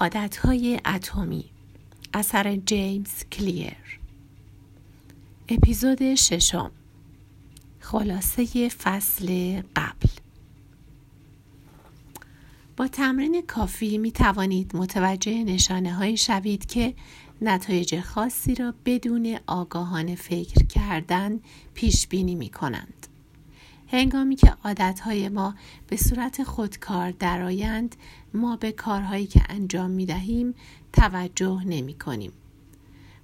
عادتهای اتمی. اثر جیمز کلیر. اپیزود ششم. خلاصه فصل قبل. با تمرین کافی می توانید متوجه نشانه های شوید که نتایج خاصی را بدون آگاهانه فکر کردن پیش بینی می کنند. هنگامی که عادتهای ما به صورت خودکار درآیند ما به کارهایی که انجام می دهیم توجه نمی کنیم.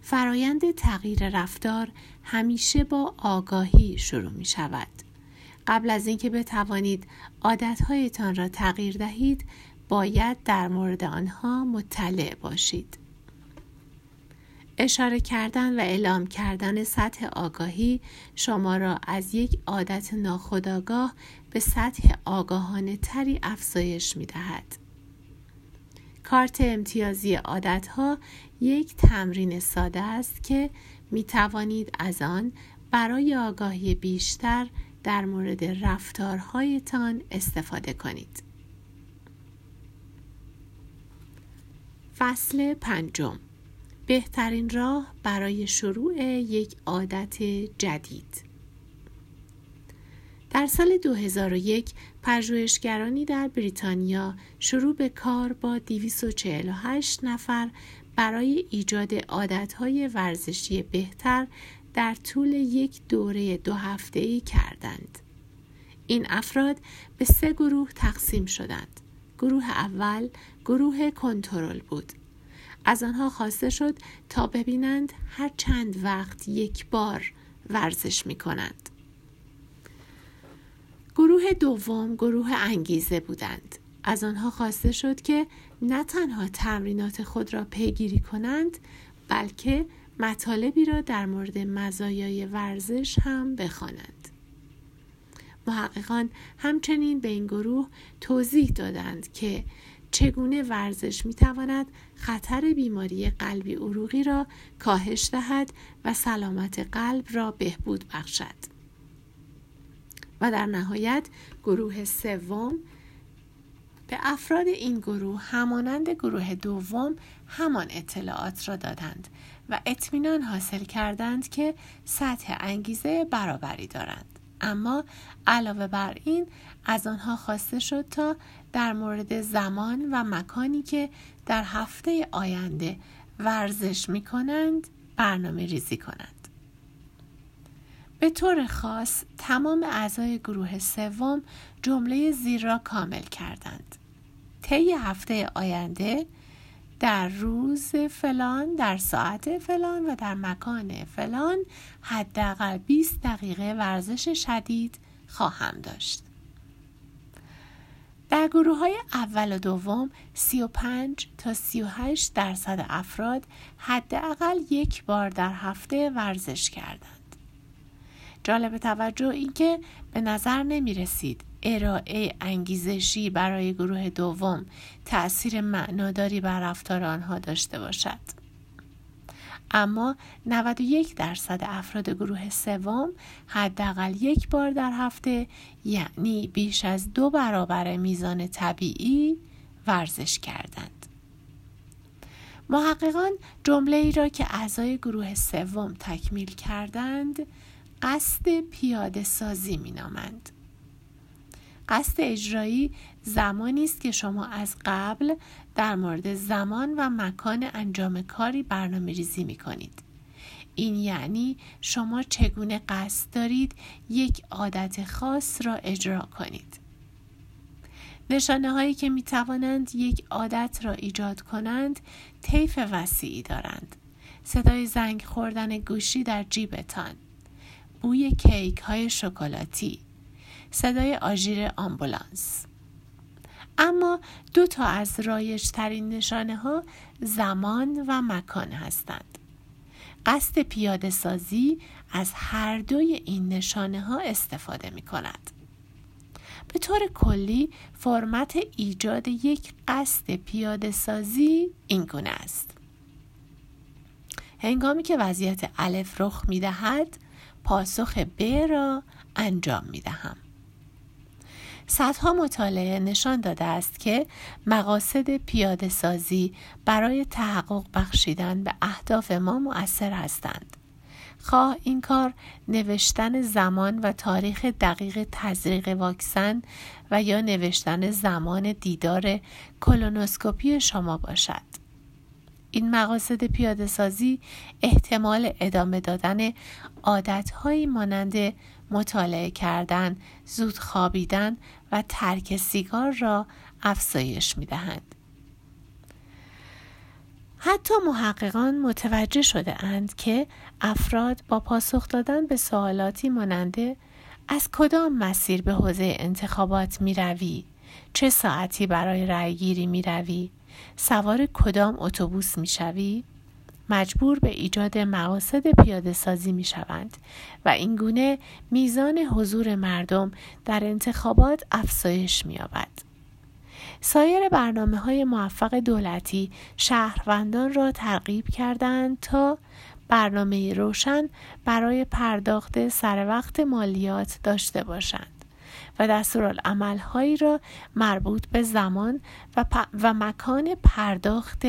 فرایند تغییر رفتار همیشه با آگاهی شروع می شود. قبل از اینکه بتوانید عادتهایتان را تغییر دهید باید در مورد آنها مطلع باشید. اشاره کردن و اعلام کردن سطح آگاهی شما را از یک عادت ناخودآگاه به سطح آگاهانه تری افزایش می دهد. کارت امتیازی عادت ها یک تمرین ساده است که می توانید از آن برای آگاهی بیشتر در مورد رفتارهایتان استفاده کنید. فصل پنجم بهترین راه برای شروع یک عادت جدید در سال 2001 پژوهشگرانی در بریتانیا شروع به کار با 248 نفر برای ایجاد عادتهای ورزشی بهتر در طول یک دوره دو هفته ای کردند. این افراد به سه گروه تقسیم شدند. گروه اول گروه کنترل بود از آنها خواسته شد تا ببینند هر چند وقت یک بار ورزش می کنند. گروه دوم گروه انگیزه بودند. از آنها خواسته شد که نه تنها تمرینات خود را پیگیری کنند بلکه مطالبی را در مورد مزایای ورزش هم بخوانند. محققان همچنین به این گروه توضیح دادند که چگونه ورزش می تواند خطر بیماری قلبی عروقی را کاهش دهد و سلامت قلب را بهبود بخشد. و در نهایت گروه سوم به افراد این گروه همانند گروه دوم همان اطلاعات را دادند و اطمینان حاصل کردند که سطح انگیزه برابری دارند. اما علاوه بر این از آنها خواسته شد تا در مورد زمان و مکانی که در هفته آینده ورزش می کنند برنامه ریزی کنند. به طور خاص تمام اعضای گروه سوم جمله زیر را کامل کردند. طی هفته آینده در روز فلان در ساعت فلان و در مکان فلان حداقل 20 دقیقه ورزش شدید خواهم داشت. در گروه های اول و دوم 35 تا 38 درصد افراد حداقل یک بار در هفته ورزش کردند. جالب توجه اینکه به نظر نمی رسید ارائه انگیزشی برای گروه دوم تأثیر معناداری بر رفتار آنها داشته باشد. اما 91 درصد افراد گروه سوم حداقل یک بار در هفته یعنی بیش از دو برابر میزان طبیعی ورزش کردند. محققان جمله ای را که اعضای گروه سوم تکمیل کردند قصد پیاده سازی می نامند. قصد اجرایی زمانی است که شما از قبل در مورد زمان و مکان انجام کاری برنامه ریزی می کنید. این یعنی شما چگونه قصد دارید یک عادت خاص را اجرا کنید. نشانه هایی که می توانند یک عادت را ایجاد کنند طیف وسیعی دارند. صدای زنگ خوردن گوشی در جیبتان. بوی کیک های شکلاتی. صدای آژیر آمبولانس. اما دو تا از رایج ترین نشانه ها زمان و مکان هستند. قصد پیاده سازی از هر دوی این نشانه ها استفاده می کند. به طور کلی فرمت ایجاد یک قصد پیاده سازی این گونه است. هنگامی که وضعیت الف رخ می دهد پاسخ ب را انجام می دهم. صدها مطالعه نشان داده است که مقاصد پیاده سازی برای تحقق بخشیدن به اهداف ما مؤثر هستند. خواه این کار نوشتن زمان و تاریخ دقیق تزریق واکسن و یا نوشتن زمان دیدار کلونوسکوپی شما باشد. این مقاصد پیاده سازی احتمال ادامه دادن عادتهایی مانند مطالعه کردن، زود خوابیدن و ترک سیگار را افزایش می دهند. حتی محققان متوجه شده اند که افراد با پاسخ دادن به سوالاتی ماننده از کدام مسیر به حوزه انتخابات می روی؟ چه ساعتی برای رأیگیری می روی؟ سوار کدام اتوبوس می شوی؟ مجبور به ایجاد مقاصد پیاده سازی می شوند و اینگونه میزان حضور مردم در انتخابات افزایش می یابد. سایر برنامه های موفق دولتی شهروندان را ترغیب کردند تا برنامه روشن برای پرداخت سر وقت مالیات داشته باشند و هایی را مربوط به زمان و, و مکان پرداخت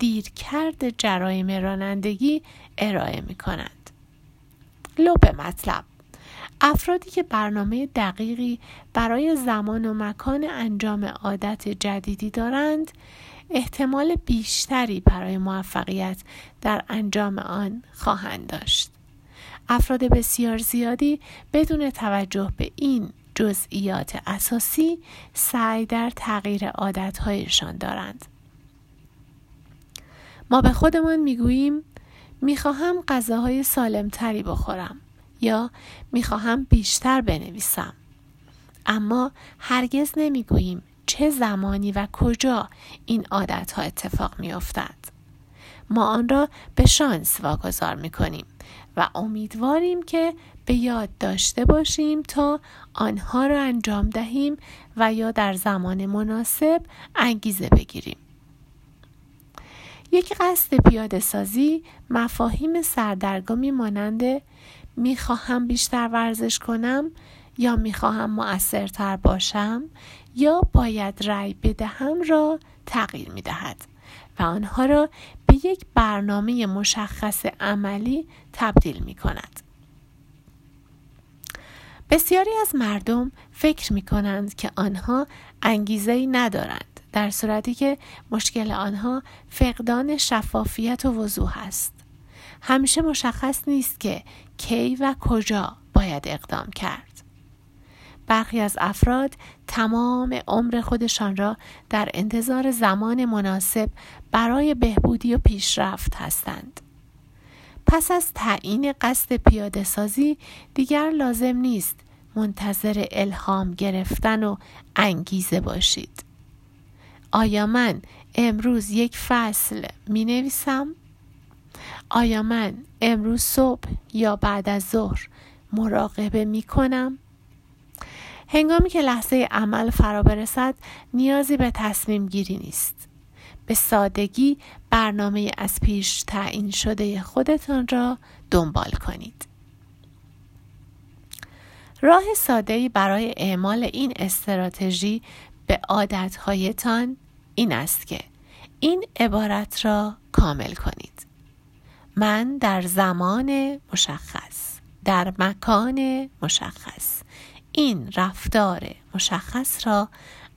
دیرکرد جرایم رانندگی ارائه می کنند. لب مطلب افرادی که برنامه دقیقی برای زمان و مکان انجام عادت جدیدی دارند احتمال بیشتری برای موفقیت در انجام آن خواهند داشت. افراد بسیار زیادی بدون توجه به این جزئیات اساسی سعی در تغییر عادتهایشان دارند. ما به خودمان می‌گوییم می‌خواهم غذاهای سالمتری بخورم یا می‌خواهم بیشتر بنویسم. اما هرگز نمی‌گوییم چه زمانی و کجا این عادت ها اتفاق می افتد. ما آن را به شانس واگذار می کنیم و امیدواریم که به یاد داشته باشیم تا آنها را انجام دهیم و یا در زمان مناسب انگیزه بگیریم. یک قصد پیاده سازی مفاهیم سردرگمی مانند می‌خواهم بیشتر ورزش کنم یا می‌خواهم مؤثرتر باشم یا باید رأی بدهم را تغییر می‌دهد و آنها را به یک برنامه مشخص عملی تبدیل می کند. بسیاری از مردم فکر می کنند که آنها انگیزه ای ندارند در صورتی که مشکل آنها فقدان شفافیت و وضوح است. همیشه مشخص نیست که کی و کجا باید اقدام کرد. برخی از افراد تمام عمر خودشان را در انتظار زمان مناسب برای بهبودی و پیشرفت هستند. پس از تعیین قصد پیاده سازی دیگر لازم نیست منتظر الهام گرفتن و انگیزه باشید. آیا من امروز یک فصل می نویسم؟ آیا من امروز صبح یا بعد از ظهر مراقبه می کنم؟ هنگامی که لحظه عمل فرا برسد نیازی به تصمیم گیری نیست. به سادگی برنامه از پیش تعیین شده خودتان را دنبال کنید. راه ساده برای اعمال این استراتژی به عادتهایتان این است که این عبارت را کامل کنید. من در زمان مشخص در مکان مشخص این رفتار مشخص را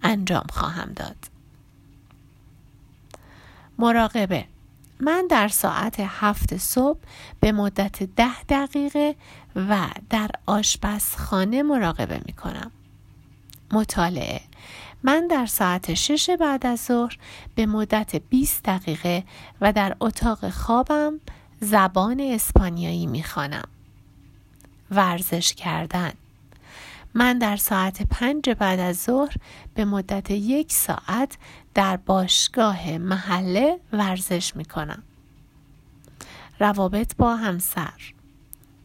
انجام خواهم داد. مراقبه من در ساعت هفت صبح به مدت ده دقیقه و در آشپزخانه مراقبه می کنم. مطالعه من در ساعت شش بعد از ظهر به مدت 20 دقیقه و در اتاق خوابم زبان اسپانیایی می خوانم. ورزش کردن من در ساعت پنج بعد از ظهر به مدت یک ساعت در باشگاه محله ورزش می کنم. روابط با همسر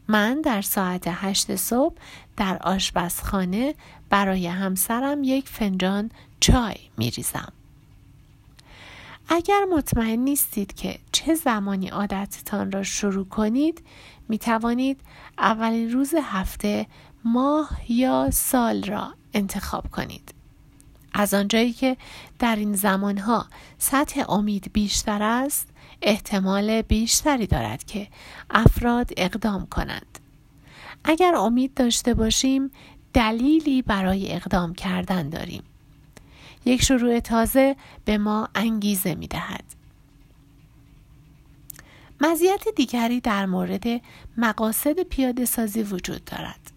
من در ساعت هشت صبح در آشپزخانه برای همسرم یک فنجان چای می ریزم. اگر مطمئن نیستید که چه زمانی عادتتان را شروع کنید می توانید اولین روز هفته ماه یا سال را انتخاب کنید از آنجایی که در این زمانها سطح امید بیشتر است احتمال بیشتری دارد که افراد اقدام کنند اگر امید داشته باشیم دلیلی برای اقدام کردن داریم یک شروع تازه به ما انگیزه می دهد. مزیت دیگری در مورد مقاصد پیاده سازی وجود دارد.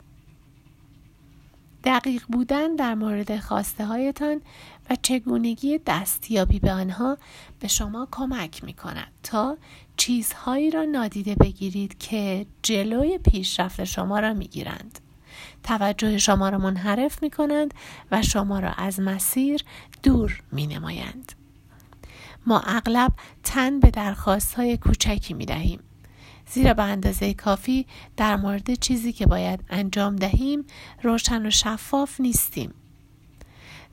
دقیق بودن در مورد خواسته هایتان چگونگی دستیابی به آنها به شما کمک می کند تا چیزهایی را نادیده بگیرید که جلوی پیشرفت شما را می گیرند. توجه شما را منحرف می کنند و شما را از مسیر دور می نمایند. ما اغلب تن به درخواست های کوچکی می دهیم. زیرا به اندازه کافی در مورد چیزی که باید انجام دهیم روشن و شفاف نیستیم.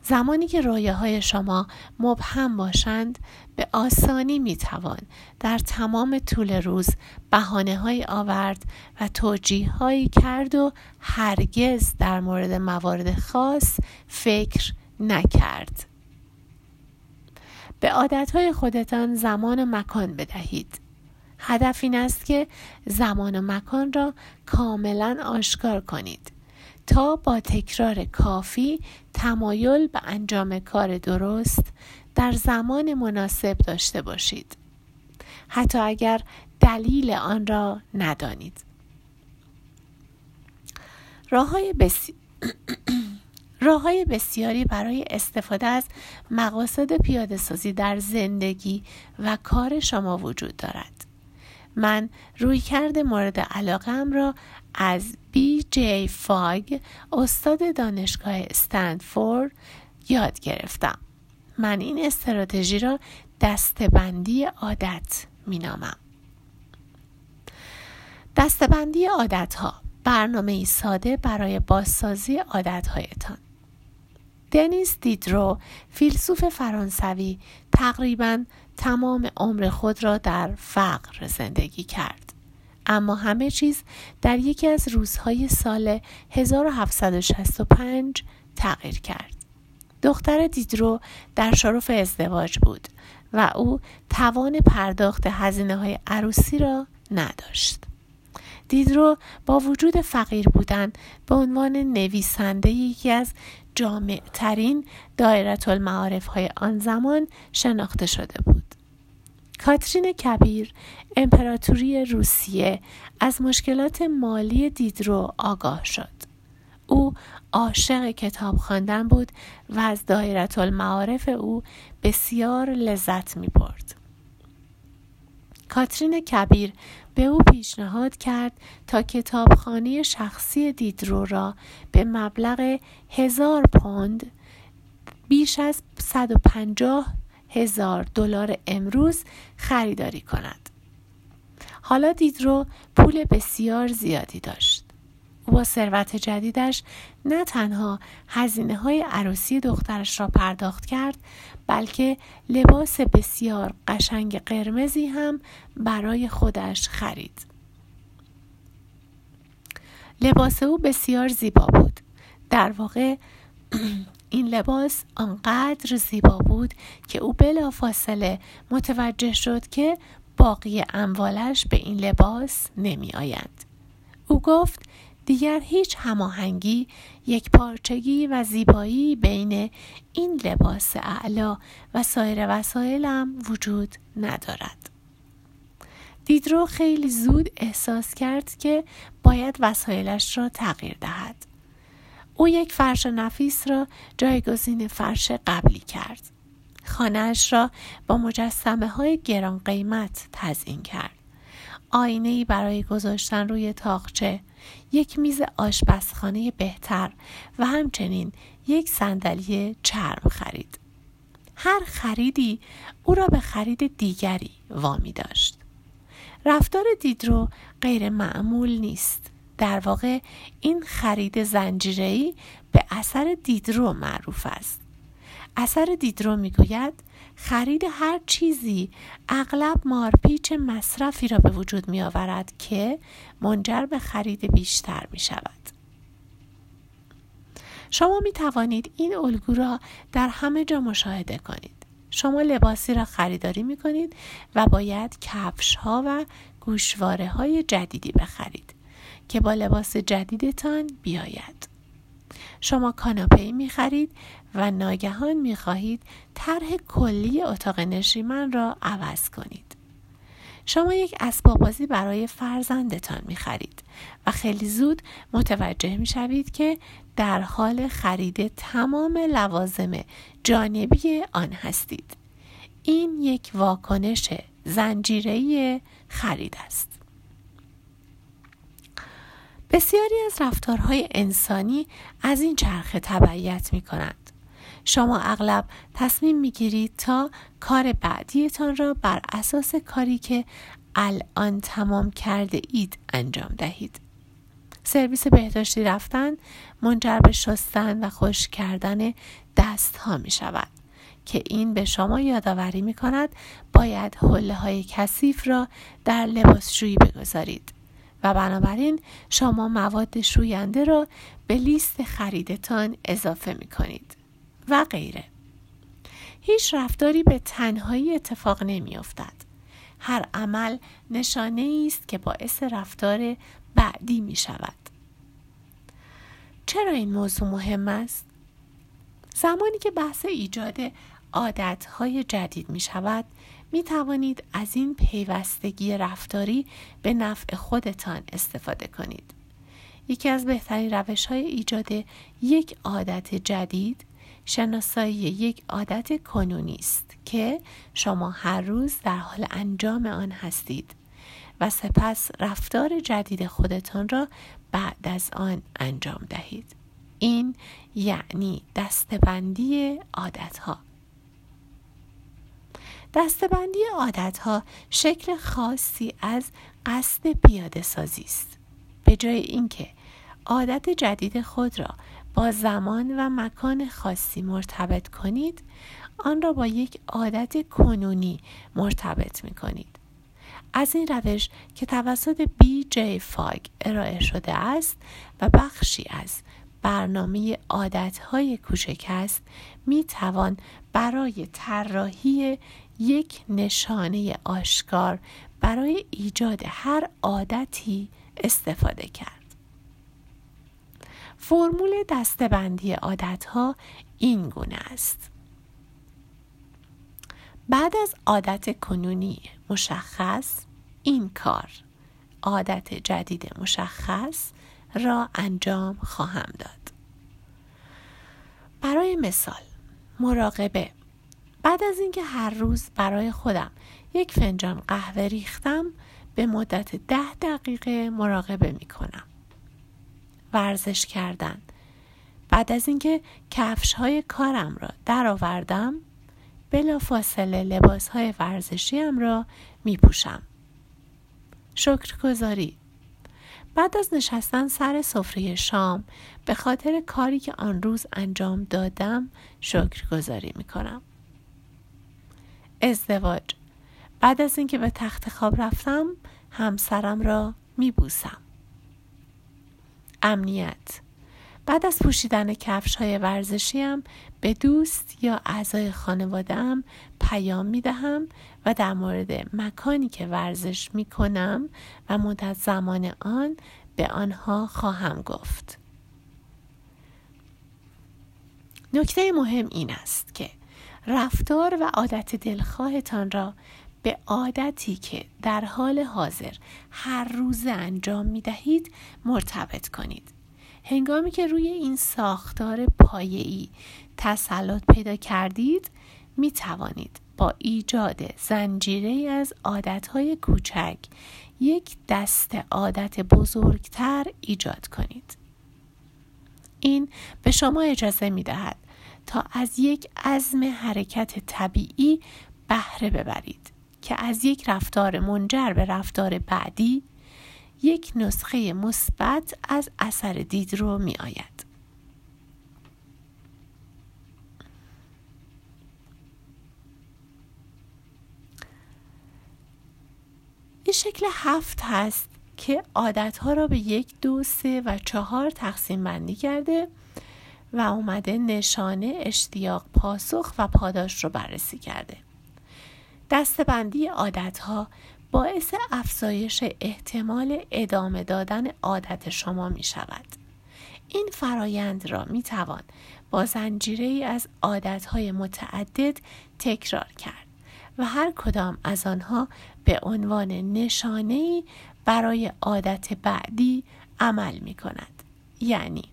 زمانی که های شما مبهم باشند به آسانی می توان در تمام طول روز بحانه های آورد و توجیه هایی کرد و هرگز در مورد موارد خاص فکر نکرد. به های خودتان زمان و مکان بدهید. هدف این است که زمان و مکان را کاملا آشکار کنید تا با تکرار کافی تمایل به انجام کار درست در زمان مناسب داشته باشید. حتی اگر دلیل آن را ندانید. راه های, بسی... راه بسیاری برای استفاده از مقاصد پیاده سازی در زندگی و کار شما وجود دارد. من روی کرده مورد علاقم را از بی جی فاگ استاد دانشگاه استنفورد یاد گرفتم. من این استراتژی را دستبندی عادت می نامم دستبندی عادت ها برنامه ساده برای بازسازی عادت هایتان دنیس دیدرو فیلسوف فرانسوی تقریبا تمام عمر خود را در فقر زندگی کرد. اما همه چیز در یکی از روزهای سال 1765 تغییر کرد دختر دیدرو در شرف ازدواج بود و او توان پرداخت هزینه های عروسی را نداشت دیدرو با وجود فقیر بودن به عنوان نویسنده یکی از جامع ترین دایرت المعارف های آن زمان شناخته شده بود. کاترین کبیر امپراتوری روسیه از مشکلات مالی دیدرو آگاه شد. او عاشق کتاب خواندن بود و از دایرت المعارف او بسیار لذت می برد. کاترین کبیر به او پیشنهاد کرد تا کتابخانه شخصی دیدرو را به مبلغ هزار پوند بیش از 150 هزار دلار امروز خریداری کند. حالا دیدرو پول بسیار زیادی داشت. او با ثروت جدیدش نه تنها هزینه های عروسی دخترش را پرداخت کرد بلکه لباس بسیار قشنگ قرمزی هم برای خودش خرید. لباس او بسیار زیبا بود. در واقع این لباس آنقدر زیبا بود که او بلافاصله متوجه شد که باقی اموالش به این لباس نمی آیند. او گفت دیگر هیچ هماهنگی یک پارچگی و زیبایی بین این لباس اعلا و سایر وسایلم وجود ندارد دیدرو خیلی زود احساس کرد که باید وسایلش را تغییر دهد او یک فرش نفیس را جایگزین فرش قبلی کرد. خانهاش را با مجسمه های گران قیمت تزیین کرد. آینه ای برای گذاشتن روی تاقچه یک میز آشپزخانه بهتر و همچنین یک صندلی چرم خرید. هر خریدی او را به خرید دیگری وامی داشت. رفتار دیدرو غیر معمول نیست. در واقع این خرید زنجیره‌ای به اثر دیدرو معروف است اثر دیدرو می‌گوید خرید هر چیزی اغلب مارپیچ مصرفی را به وجود می آورد که منجر به خرید بیشتر می شود. شما می توانید این الگو را در همه جا مشاهده کنید. شما لباسی را خریداری می کنید و باید کفش ها و گوشواره های جدیدی بخرید که با لباس جدیدتان بیاید. شما کاناپه می خرید و ناگهان می خواهید طرح کلی اتاق نشیمن را عوض کنید. شما یک اسباب بازی برای فرزندتان می خرید و خیلی زود متوجه می شوید که در حال خرید تمام لوازم جانبی آن هستید. این یک واکنش زنجیره خرید است. بسیاری از رفتارهای انسانی از این چرخه تبعیت می کنند. شما اغلب تصمیم می گیرید تا کار بعدیتان را بر اساس کاری که الان تمام کرده اید انجام دهید. سرویس بهداشتی رفتن منجر به شستن و خوش کردن دست ها می شود که این به شما یادآوری می کند باید حله های کثیف را در لباسشویی بگذارید و بنابراین شما مواد شوینده را به لیست خریدتان اضافه می کنید و غیره. هیچ رفتاری به تنهایی اتفاق نمی افتد. هر عمل نشانه است که باعث رفتار بعدی می شود. چرا این موضوع مهم است؟ زمانی که بحث ایجاد عادتهای جدید می شود می توانید از این پیوستگی رفتاری به نفع خودتان استفاده کنید. یکی از بهترین روش های ایجاد یک عادت جدید شناسایی یک عادت کنونی است که شما هر روز در حال انجام آن هستید و سپس رفتار جدید خودتان را بعد از آن انجام دهید. این یعنی دستبندی عادت ها. دستبندی عادت ها شکل خاصی از قصد پیاده سازی است. به جای اینکه عادت جدید خود را با زمان و مکان خاصی مرتبط کنید آن را با یک عادت کنونی مرتبط می کنید. از این روش که توسط بی جی فاگ ارائه شده است و بخشی از برنامه عادتهای کوچک است می توان برای طراحی یک نشانه آشکار برای ایجاد هر عادتی استفاده کرد. فرمول دستبندی عادت ها این گونه است. بعد از عادت کنونی مشخص این کار عادت جدید مشخص را انجام خواهم داد. برای مثال مراقبه بعد از اینکه هر روز برای خودم یک فنجان قهوه ریختم به مدت ده دقیقه مراقبه می کنم. ورزش کردن بعد از اینکه کفش های کارم را درآوردم بلا فاصله لباس های ورزشیم را می پوشم. شکرگزاری بعد از نشستن سر سفره شام به خاطر کاری که آن روز انجام دادم شکرگزاری می کنم. ازدواج بعد از اینکه به تخت خواب رفتم همسرم را می بوسم. امنیت بعد از پوشیدن کفش های ورزشیم به دوست یا اعضای خانوادم پیام می دهم و در مورد مکانی که ورزش می کنم و مدت زمان آن به آنها خواهم گفت. نکته مهم این است که رفتار و عادت دلخواهتان را به عادتی که در حال حاضر هر روز انجام می دهید مرتبط کنید. هنگامی که روی این ساختار پایه‌ای تسلط پیدا کردید می توانید با ایجاد زنجیره از عادتهای کوچک یک دست عادت بزرگتر ایجاد کنید. این به شما اجازه می دهد تا از یک عزم حرکت طبیعی بهره ببرید که از یک رفتار منجر به رفتار بعدی یک نسخه مثبت از اثر دید رو می آید. این شکل هفت هست که عادت ها را به یک دو سه و چهار تقسیم بندی کرده و اومده نشانه اشتیاق پاسخ و پاداش رو بررسی کرده دستبندی عادت ها باعث افزایش احتمال ادامه دادن عادت شما می شود. این فرایند را می توان با زنجیره ای از عادت های متعدد تکرار کرد و هر کدام از آنها به عنوان نشانه برای عادت بعدی عمل می کند. یعنی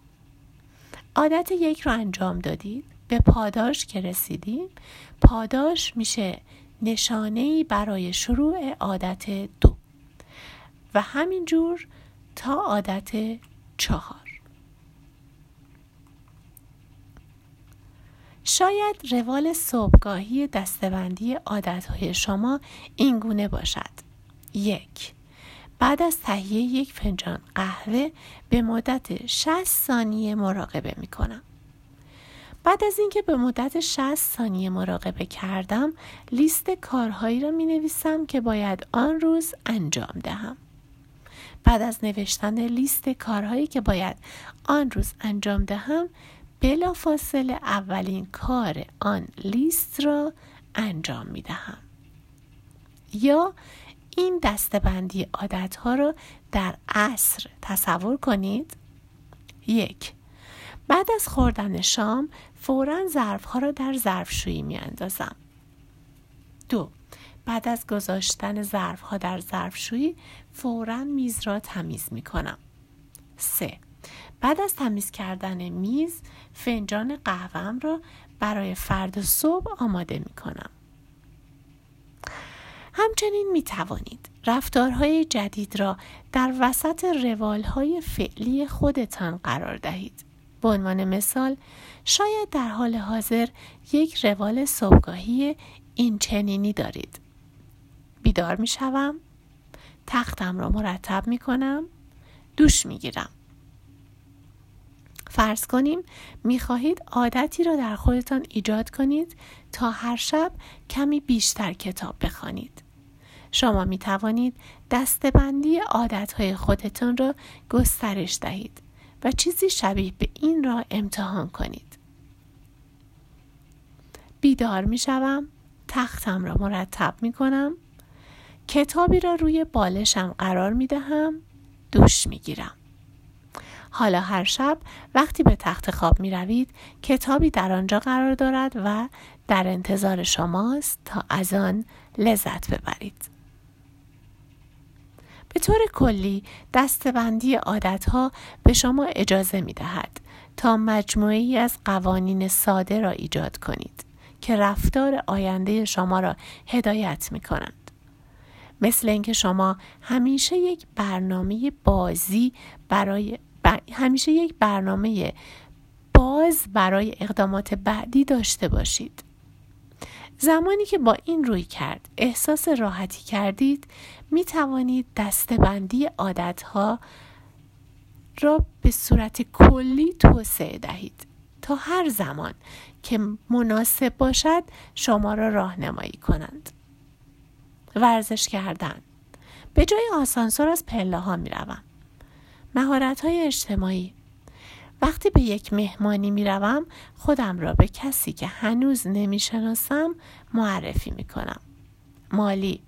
عادت یک رو انجام دادید به پاداش که رسیدیم پاداش میشه نشانه برای شروع عادت دو. و همینجور تا عادت چهار. شاید روال صبحگاهی دستبندی عادتهای شما این گونه باشد. یک بعد از تهیه یک فنجان قهوه به مدت 60 ثانیه مراقبه می کنم. بعد از اینکه به مدت 60 ثانیه مراقبه کردم لیست کارهایی را می نویسم که باید آن روز انجام دهم. بعد از نوشتن لیست کارهایی که باید آن روز انجام دهم بلا فاصله اولین کار آن لیست را انجام می دهم. یا این دستبندی عادت ها را در عصر تصور کنید یک بعد از خوردن شام فورا ظرف ها را در ظرفشویی می اندازم. دو بعد از گذاشتن ظرف ها در ظرفشویی فورا میز را تمیز می کنم. سه بعد از تمیز کردن میز فنجان قهوهم را برای فرد صبح آماده می کنم. همچنین می توانید رفتارهای جدید را در وسط روالهای فعلی خودتان قرار دهید. به عنوان مثال شاید در حال حاضر یک روال صبحگاهی این چنینی دارید. بیدار می شوم، تختم را مرتب می کنم، دوش می گیرم. فرض کنیم می خواهید عادتی را در خودتان ایجاد کنید تا هر شب کمی بیشتر کتاب بخوانید. شما می توانید دستبندی عادتهای خودتان را گسترش دهید و چیزی شبیه به این را امتحان کنید. بیدار می شوم، تختم را مرتب می کنم، کتابی را روی بالشم قرار می دهم، دوش می گیرم. حالا هر شب وقتی به تخت خواب می روید کتابی در آنجا قرار دارد و در انتظار شماست تا از آن لذت ببرید. به طور کلی دستبندی عادتها به شما اجازه می دهد تا مجموعی از قوانین ساده را ایجاد کنید که رفتار آینده شما را هدایت می کنند. مثل اینکه شما همیشه یک برنامه بازی برای همیشه یک برنامه باز برای اقدامات بعدی داشته باشید. زمانی که با این روی کرد احساس راحتی کردید می توانید دستبندی عادت ها را به صورت کلی توسعه دهید تا هر زمان که مناسب باشد شما را راهنمایی کنند. ورزش کردن به جای آسانسور از پله ها می روم. مهارت های اجتماعی وقتی به یک مهمانی می روم خودم را به کسی که هنوز نمی شناسم معرفی می کنم. مالی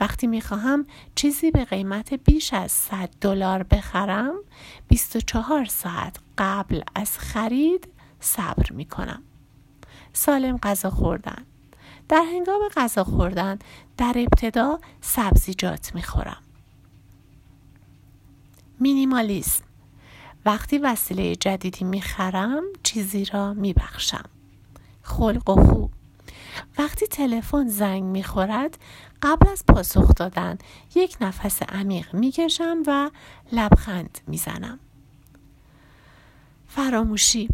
وقتی می خواهم چیزی به قیمت بیش از 100 دلار بخرم 24 ساعت قبل از خرید صبر می کنم. سالم غذا خوردن در هنگام غذا خوردن در ابتدا سبزیجات می خورم. مینیمالیسم وقتی وسیله جدیدی می‌خرم چیزی را میبخشم. خلق و خو. وقتی تلفن زنگ می‌خورد قبل از پاسخ دادن یک نفس عمیق می‌کشم و لبخند می‌زنم. فراموشی.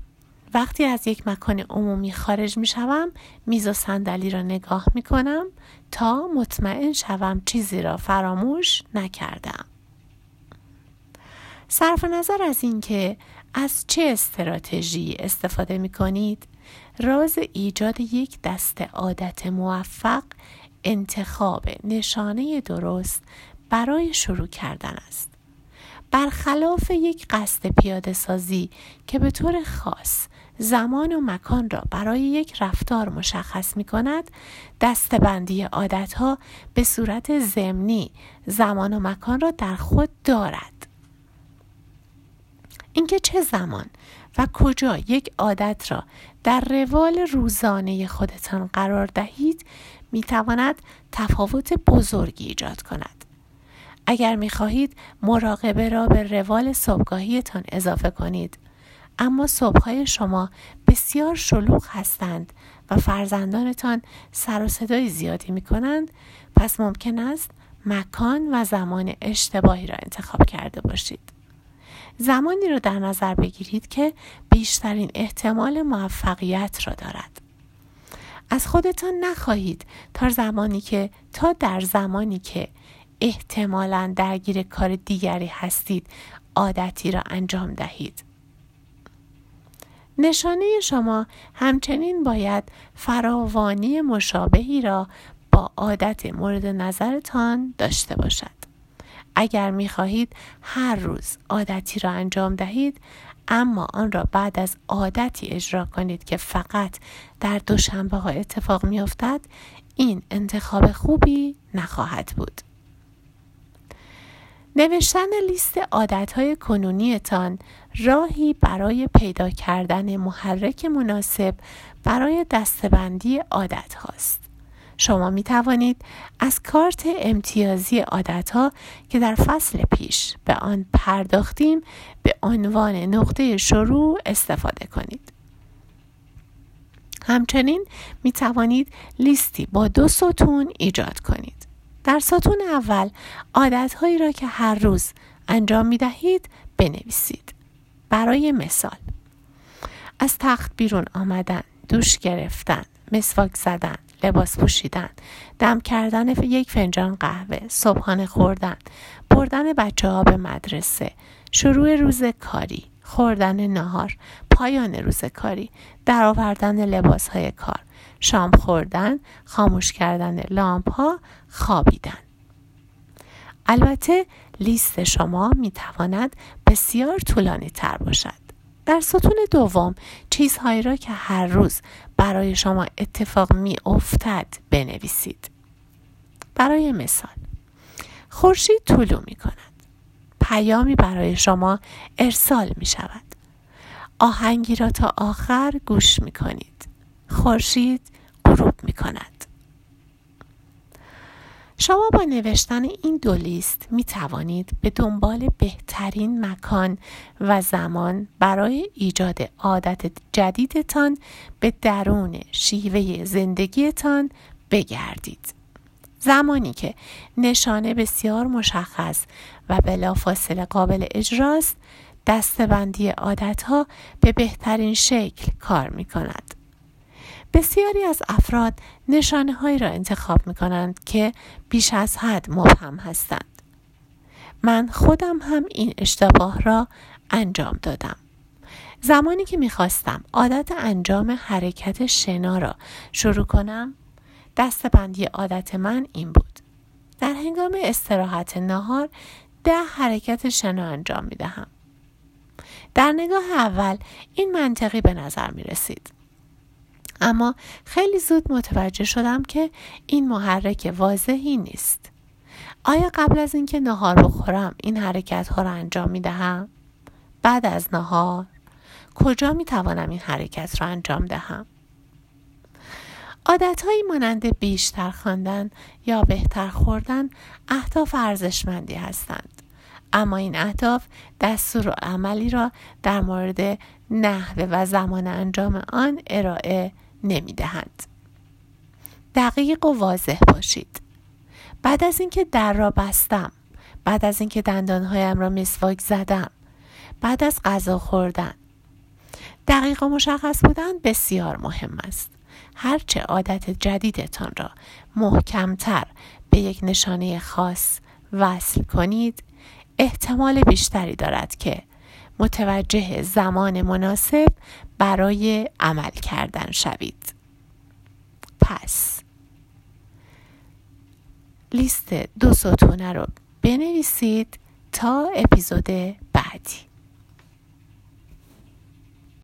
وقتی از یک مکان عمومی خارج می شوم میز و صندلی را نگاه می کنم تا مطمئن شوم چیزی را فراموش نکردم. صرف نظر از اینکه از چه استراتژی استفاده می کنید راز ایجاد یک دست عادت موفق انتخاب نشانه درست برای شروع کردن است. برخلاف یک قصد پیاده سازی که به طور خاص زمان و مکان را برای یک رفتار مشخص می کند دستبندی عادت ها به صورت ضمنی زمان و مکان را در خود دارد. اینکه چه زمان و کجا یک عادت را در روال روزانه خودتان قرار دهید می تواند تفاوت بزرگی ایجاد کند. اگر می خواهید مراقبه را به روال صبحگاهیتان اضافه کنید اما صبحهای شما بسیار شلوغ هستند و فرزندانتان سر و صدای زیادی می کنند پس ممکن است مکان و زمان اشتباهی را انتخاب کرده باشید. زمانی را در نظر بگیرید که بیشترین احتمال موفقیت را دارد. از خودتان نخواهید تا زمانی که تا در زمانی که احتمالا درگیر کار دیگری هستید عادتی را انجام دهید. نشانه شما همچنین باید فراوانی مشابهی را با عادت مورد نظرتان داشته باشد. اگر می خواهید هر روز عادتی را انجام دهید اما آن را بعد از عادتی اجرا کنید که فقط در دوشنبه ها اتفاق می افتد این انتخاب خوبی نخواهد بود. نوشتن لیست عادتهای کنونیتان راهی برای پیدا کردن محرک مناسب برای دستبندی عادت هاست. شما می توانید از کارت امتیازی عادت ها که در فصل پیش به آن پرداختیم به عنوان نقطه شروع استفاده کنید. همچنین می توانید لیستی با دو ستون ایجاد کنید. در ستون اول عادت هایی را که هر روز انجام می دهید بنویسید. برای مثال از تخت بیرون آمدن، دوش گرفتن، مسواک زدن، لباس پوشیدن، دم کردن یک فنجان قهوه، صبحانه خوردن، بردن بچه ها به مدرسه، شروع روز کاری، خوردن نهار، پایان روز کاری، درآوردن لباس های کار، شام خوردن، خاموش کردن لامپ ها، خوابیدن. البته لیست شما می تواند بسیار طولانی تر باشد. در ستون دوم چیزهایی را که هر روز برای شما اتفاق می افتد بنویسید. برای مثال خورشید طولو می کند. پیامی برای شما ارسال می شود. آهنگی را تا آخر گوش می کنید. خورشید غروب می کند. شما با نوشتن این دو لیست می توانید به دنبال بهترین مکان و زمان برای ایجاد عادت جدیدتان به درون شیوه زندگیتان بگردید. زمانی که نشانه بسیار مشخص و بلافاصله قابل اجراست دستبندی عادتها به بهترین شکل کار می کند. بسیاری از افراد نشانه هایی را انتخاب می کنند که بیش از حد مبهم هستند. من خودم هم این اشتباه را انجام دادم. زمانی که می‌خواستم عادت انجام حرکت شنا را شروع کنم بندی عادت من این بود. در هنگام استراحت نهار ده حرکت شنا انجام می دهم. در نگاه اول این منطقی به نظر می رسید. اما خیلی زود متوجه شدم که این محرک واضحی نیست. آیا قبل از اینکه نهار بخورم این حرکت ها را انجام می دهم؟ بعد از نهار کجا می توانم این حرکت را انجام دهم؟ عادتهایی مانند بیشتر خواندن یا بهتر خوردن اهداف ارزشمندی هستند اما این اهداف دستور و عملی را در مورد نحوه و زمان انجام آن ارائه نمی دهند. دقیق و واضح باشید. بعد از اینکه در را بستم، بعد از اینکه دندانهایم را مسواک زدم، بعد از غذا خوردن. دقیق و مشخص بودن بسیار مهم است. هرچه عادت جدیدتان را محکمتر به یک نشانه خاص وصل کنید احتمال بیشتری دارد که متوجه زمان مناسب برای عمل کردن شوید. پس لیست دو ستونه رو بنویسید تا اپیزود بعدی.